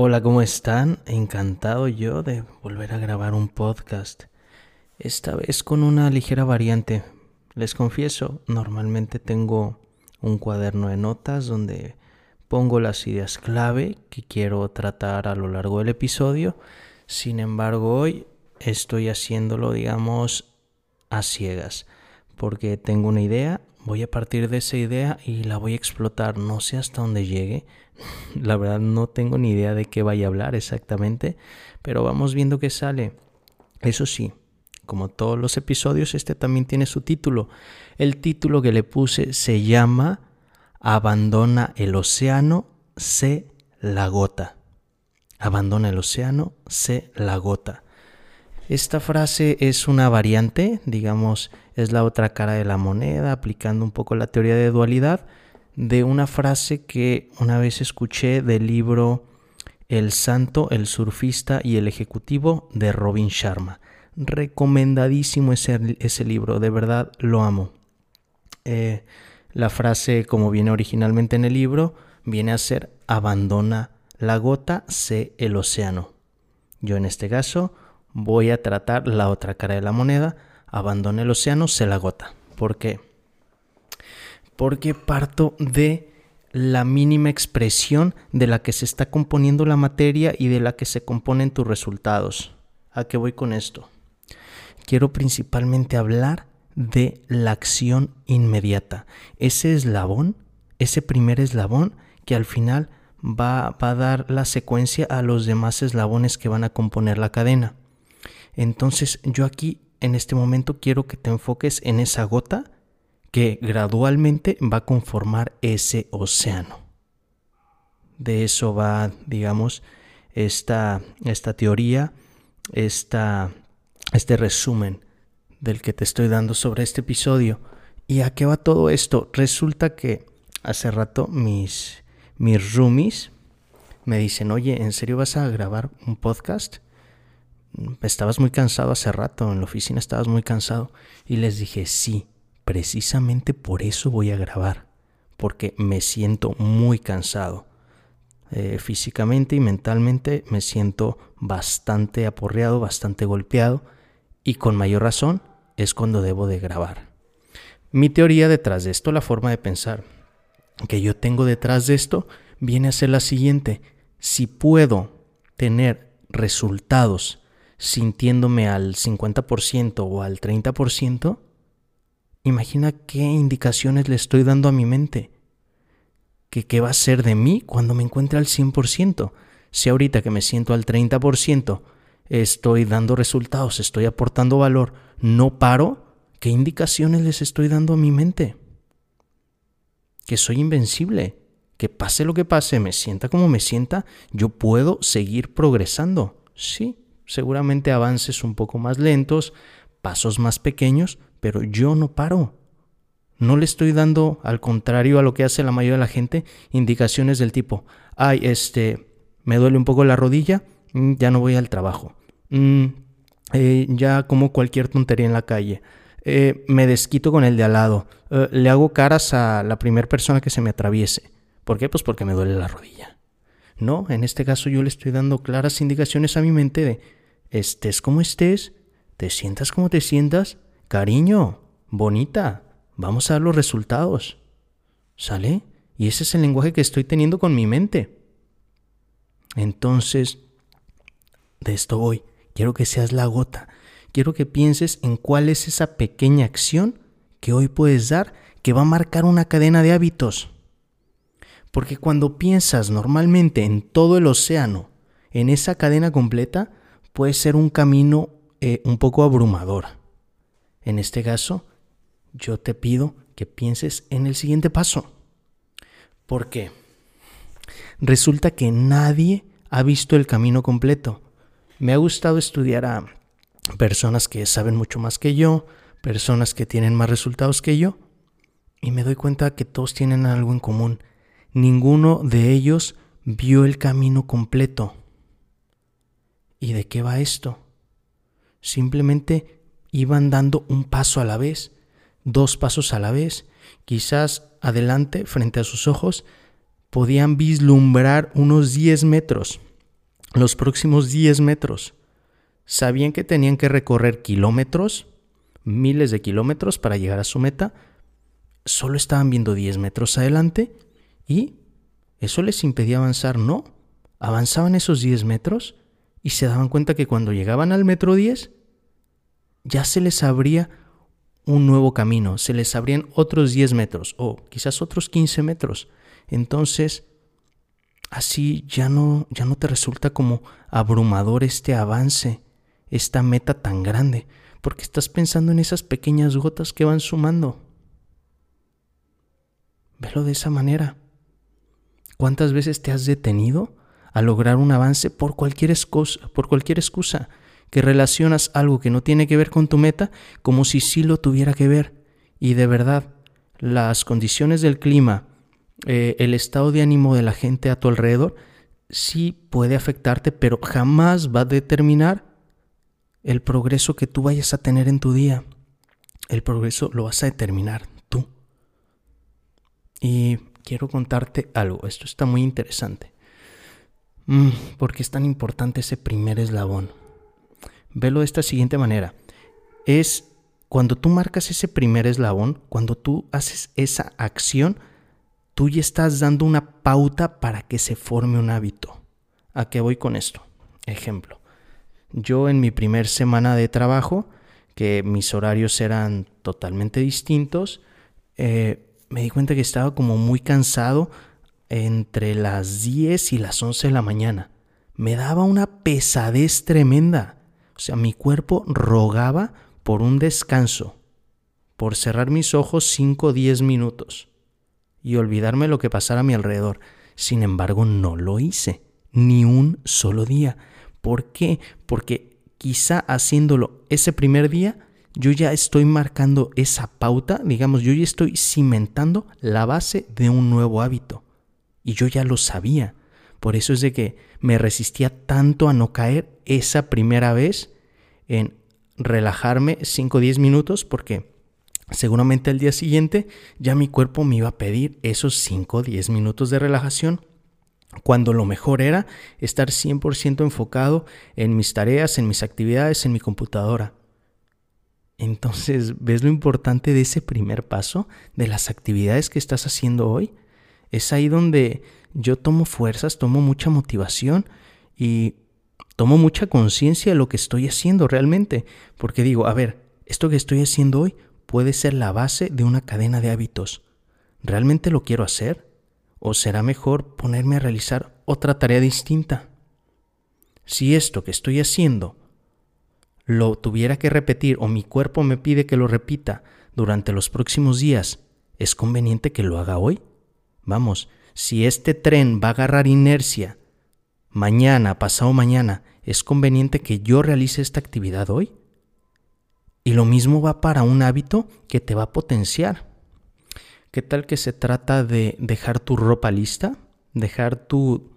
Hola, ¿cómo están? Encantado yo de volver a grabar un podcast. Esta vez con una ligera variante. Les confieso, normalmente tengo un cuaderno de notas donde pongo las ideas clave que quiero tratar a lo largo del episodio. Sin embargo, hoy estoy haciéndolo, digamos, a ciegas, porque tengo una idea, voy a partir de esa idea y la voy a explotar, no sé hasta dónde llegue, la verdad no tengo ni idea de qué vaya a hablar exactamente, pero vamos viendo qué sale. Eso sí, como todos los episodios, este también tiene su título. El título que le puse se llama Abandona el océano, sé la gota. Abandona el océano, sé la gota. Esta frase es una variante, digamos, es la otra cara de la moneda, aplicando un poco la teoría de dualidad, de una frase que una vez escuché del libro El Santo, el Surfista y el Ejecutivo de Robin Sharma. Recomendadísimo ese, ese libro, de verdad lo amo. Eh, la frase, como viene originalmente en el libro, viene a ser abandona la gota, sé el océano. Yo en este caso voy a tratar la otra cara de la moneda, abandona el océano, sé la gota. ¿Por qué? porque parto de la mínima expresión de la que se está componiendo la materia y de la que se componen tus resultados. ¿A qué voy con esto? Quiero principalmente hablar de la acción inmediata. Ese eslabón, ese primer eslabón que al final va, a dar la secuencia a los demás eslabones que van a componer la cadena. Entonces yo aquí en este momento quiero que te enfoques en esa gota que gradualmente va a conformar ese océano. De eso va, digamos, esta, esta teoría, esta, este resumen del que te estoy dando sobre este episodio. ¿Y a qué va todo esto? Resulta que hace rato mis, mis roomies me dicen, oye, ¿en serio vas a grabar un podcast? Estabas muy cansado hace rato, en la oficina estabas muy cansado. Y les dije, sí, precisamente por eso voy a grabar, porque me siento muy cansado. Eh, físicamente y mentalmente me siento bastante aporreado, bastante golpeado y con mayor razón es cuando debo de grabar. Mi teoría detrás de esto, la forma de pensar que yo tengo detrás de esto, viene a ser la siguiente. Si puedo tener resultados sintiéndome al 50% o al 30%, Imagina qué indicaciones le estoy dando a mi mente. ¿Que qué va a ser de mí cuando me encuentre al 100%? Si ahorita que me siento al 30% estoy dando resultados, estoy aportando valor, no paro, ¿qué indicaciones les estoy dando a mi mente? Que soy invencible, que pase lo que pase, me sienta como me sienta, yo puedo seguir progresando. Sí, seguramente avances un poco más lentos, pasos más pequeños, pero yo no paro. No le estoy dando, al contrario a lo que hace la mayoría de la gente, indicaciones del tipo, ay, este, me duele un poco la rodilla, mm, ya no voy al trabajo. Mm, eh, ya como cualquier tontería en la calle. Eh, me desquito con el de al lado. Eh, le hago caras a la primera persona que se me atraviese. ¿Por qué? Pues porque me duele la rodilla. No, en este caso yo le estoy dando claras indicaciones a mi mente de, estés como estés, te sientas como te sientas, cariño, bonita, vamos a ver los resultados. ¿Sale? Y ese es el lenguaje que estoy teniendo con mi mente. Entonces, de esto voy. Quiero que seas la gota. Quiero que pienses en cuál es esa pequeña acción que hoy puedes dar que va a marcar una cadena de hábitos. Porque cuando piensas normalmente en todo el océano, en esa cadena completa, puede ser un camino eh, un poco abrumador. En este caso, yo te pido que pienses en el siguiente paso. ¿Por qué? Resulta que nadie ha visto el camino completo. Me ha gustado estudiar a personas que saben mucho más que yo, personas que tienen más resultados que yo, y me doy cuenta que todos tienen algo en común. Ninguno de ellos vio el camino completo. ¿Y de qué va esto? Simplemente iban dando un paso a la vez, dos pasos a la vez, quizás adelante, frente a sus ojos, podían vislumbrar unos 10 metros, los próximos 10 metros. Sabían que tenían que recorrer kilómetros, miles de kilómetros para llegar a su meta. Solo estaban viendo 10 metros adelante y eso les impedía avanzar. No, avanzaban esos 10 metros y se daban cuenta que cuando llegaban al metro 10 ya se les abría un nuevo camino, se les abrían otros 10 metros o quizás otros 15 metros. Entonces, así ya no, ya no te resulta como abrumador este avance, esta meta tan grande, porque estás pensando en esas pequeñas gotas que van sumando. Velo de esa manera. ¿Cuántas veces te has detenido a lograr un avance por cualquier, excusa, por cualquier excusa? Que relacionas algo que no tiene que ver con tu meta como si sí lo tuviera que ver. Y de verdad, las condiciones del clima, eh, el estado de ánimo de la gente a tu alrededor sí puede afectarte, pero jamás va a determinar el progreso que tú vayas a tener en tu día. El progreso lo vas a determinar tú. Y quiero contarte algo, esto está muy interesante. Mm, porque es tan importante ese primer eslabón? Velo de esta siguiente manera. Es cuando tú marcas ese primer eslabón, cuando tú haces esa acción, tú ya estás dando una pauta para que se forme un hábito. ¿A qué voy con esto? Ejemplo. Yo en mi primer semana de trabajo, que mis horarios eran totalmente distintos, eh, me di cuenta que estaba como muy cansado entre las 10 y las 11 de la mañana. Me daba una pesadez tremenda. O sea, mi cuerpo rogaba por un descanso, por cerrar mis ojos 5 o 10 minutos y olvidarme lo que pasara a mi alrededor. Sin embargo, no lo hice, ni un solo día. ¿Por qué? Porque quizá haciéndolo ese primer día, yo ya estoy marcando esa pauta, digamos, yo ya estoy cimentando la base de un nuevo hábito. Y yo ya lo sabía. Por eso es de que me resistía tanto a no caer esa primera vez en relajarme 5 o 10 minutos porque Seguramente al día siguiente ya mi cuerpo me iba a pedir esos 5 o 10 minutos de relajación, cuando lo mejor era estar 100% enfocado en mis tareas, en mis actividades, en mi computadora. Entonces, ¿ves lo importante de ese primer paso, de las actividades que estás haciendo hoy? Es ahí donde yo tomo fuerzas, tomo mucha motivación y tomo mucha conciencia de lo que estoy haciendo realmente, porque digo, a ver, esto que estoy haciendo hoy puede ser la base de una cadena de hábitos. ¿Realmente lo quiero hacer? ¿O será mejor ponerme a realizar otra tarea distinta? Si esto que estoy haciendo lo tuviera que repetir o mi cuerpo me pide que lo repita durante los próximos días, ¿es conveniente que lo haga hoy? Vamos, si este tren va a agarrar inercia mañana, pasado mañana, ¿es conveniente que yo realice esta actividad hoy? Y lo mismo va para un hábito que te va a potenciar. ¿Qué tal que se trata de dejar tu ropa lista? Dejar tu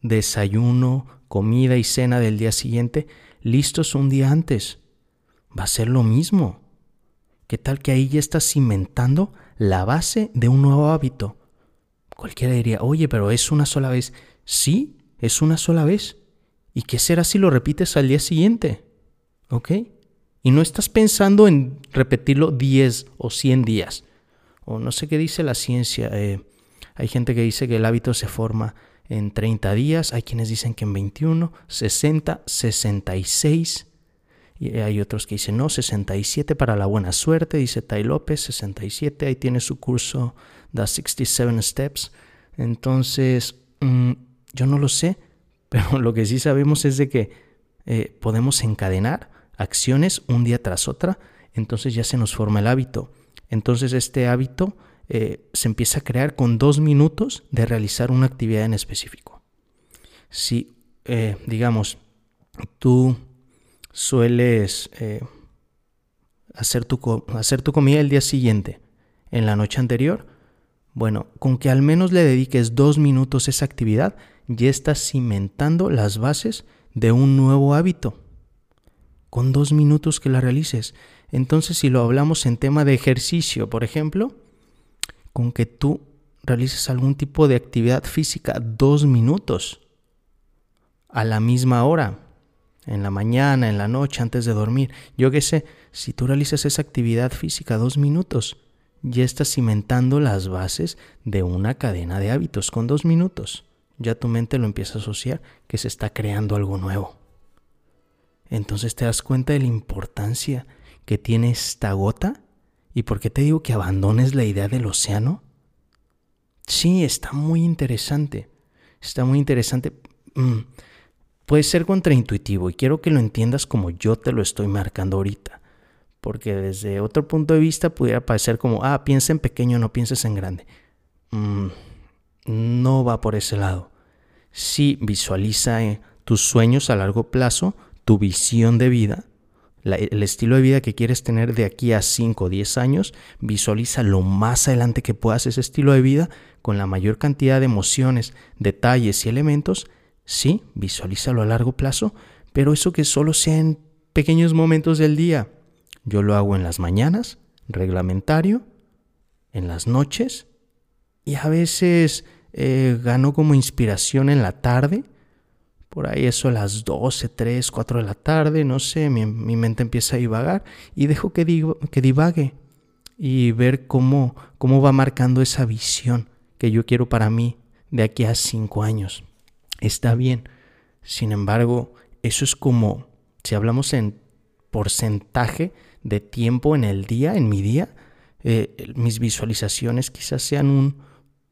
desayuno, comida y cena del día siguiente listos un día antes. Va a ser lo mismo. ¿Qué tal que ahí ya estás cimentando la base de un nuevo hábito? Cualquiera diría, oye, pero es una sola vez. Sí, es una sola vez. ¿Y qué será si lo repites al día siguiente? ¿Ok? Y no estás pensando en repetirlo 10 o 100 días. O no sé qué dice la ciencia. Eh, hay gente que dice que el hábito se forma en 30 días. Hay quienes dicen que en 21, 60, 66. Y hay otros que dicen, no, 67 para la buena suerte, dice Tai López, 67, ahí tiene su curso The 67 Steps. Entonces, mm, yo no lo sé, pero lo que sí sabemos es de que eh, podemos encadenar acciones un día tras otra, entonces ya se nos forma el hábito. Entonces este hábito eh, se empieza a crear con dos minutos de realizar una actividad en específico. Si, eh, digamos, tú sueles hacer, tu, hacer tu comida el día siguiente, en la noche anterior, bueno, con que al menos le dediques dos minutos a esa actividad, ya estás cimentando las bases de un nuevo hábito con dos minutos que la realices. Entonces, si lo hablamos en tema de ejercicio, por ejemplo, con que tú realices algún tipo de actividad física dos minutos, a la misma hora, en la mañana, en la noche, antes de dormir. Yo qué sé, si tú realizas esa actividad física dos minutos, ya estás cimentando las bases de una cadena de hábitos con dos minutos. Ya tu mente lo empieza a asociar que se está creando algo nuevo. Entonces te das cuenta de la importancia que tiene esta gota y por qué te digo que abandones la idea del océano. Sí, está muy interesante. Está muy interesante. Mm, puede ser contraintuitivo y quiero que lo entiendas como yo te lo estoy marcando ahorita. Porque desde otro punto de vista pudiera parecer como, ah, piensa en pequeño, no pienses en grande. Mm, no va por ese lado. Sí, visualiza eh, tus sueños a largo plazo, tu visión de vida, el estilo de vida que quieres tener de aquí a 5 o 10 años, visualiza lo más adelante que puedas ese estilo de vida con la mayor cantidad de emociones, detalles y elementos. Sí, visualízalo a largo plazo, pero eso que solo sea en pequeños momentos del día. Yo lo hago en las mañanas, reglamentario, en las noches y a veces eh, gano como inspiración en la tarde. Por ahí eso a las 12, 3, 4 de la tarde, no sé, mi, mente empieza a divagar y dejo que, que divague y ver cómo, cómo va marcando esa visión que yo quiero para mí de aquí a 5 años. Está bien. Sin embargo, eso es como, si hablamos en porcentaje, de tiempo en el día, en mi día, eh, mis visualizaciones quizás sean un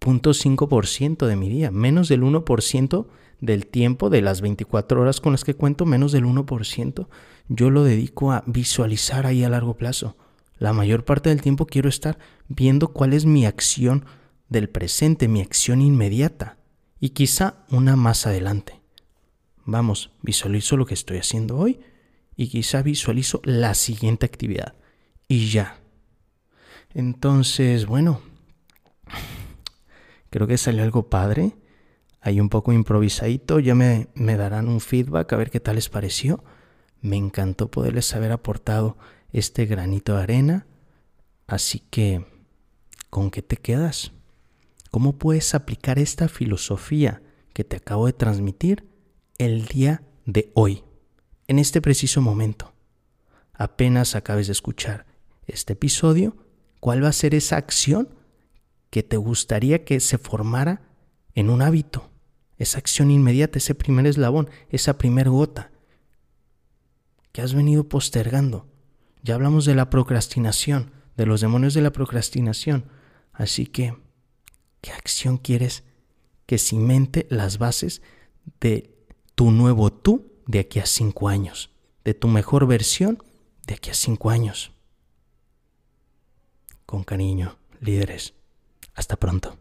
0.5% de mi día, menos del 1% del tiempo de las 24 horas con las que cuento, menos del 1%, yo lo dedico a visualizar ahí a largo plazo. La mayor parte del tiempo quiero estar viendo cuál es mi acción del presente, mi acción inmediata y quizá una más adelante. Vamos, visualizo lo que estoy haciendo hoy y quizá visualizo la siguiente actividad y ya. Entonces, bueno, creo que salió algo padre. Hay un poco improvisadito, ya me, me darán un feedback a ver qué tal les pareció. Me encantó poderles haber aportado este granito de arena. Así que, ¿con qué te quedas? ¿Cómo puedes aplicar esta filosofía que te acabo de transmitir el día de hoy? En este preciso momento. Apenas acabes de escuchar este episodio, ¿cuál va a ser esa acción que te gustaría que se formara en un hábito? Esa acción inmediata, ese primer eslabón, esa primer gota que has venido postergando. Ya hablamos de la procrastinación, de los demonios de la procrastinación. Así que, ¿qué acción quieres que cimente las bases de tu nuevo tú de aquí a cinco años, de tu mejor versión de aquí a cinco años. Con cariño, líderes. Hasta pronto.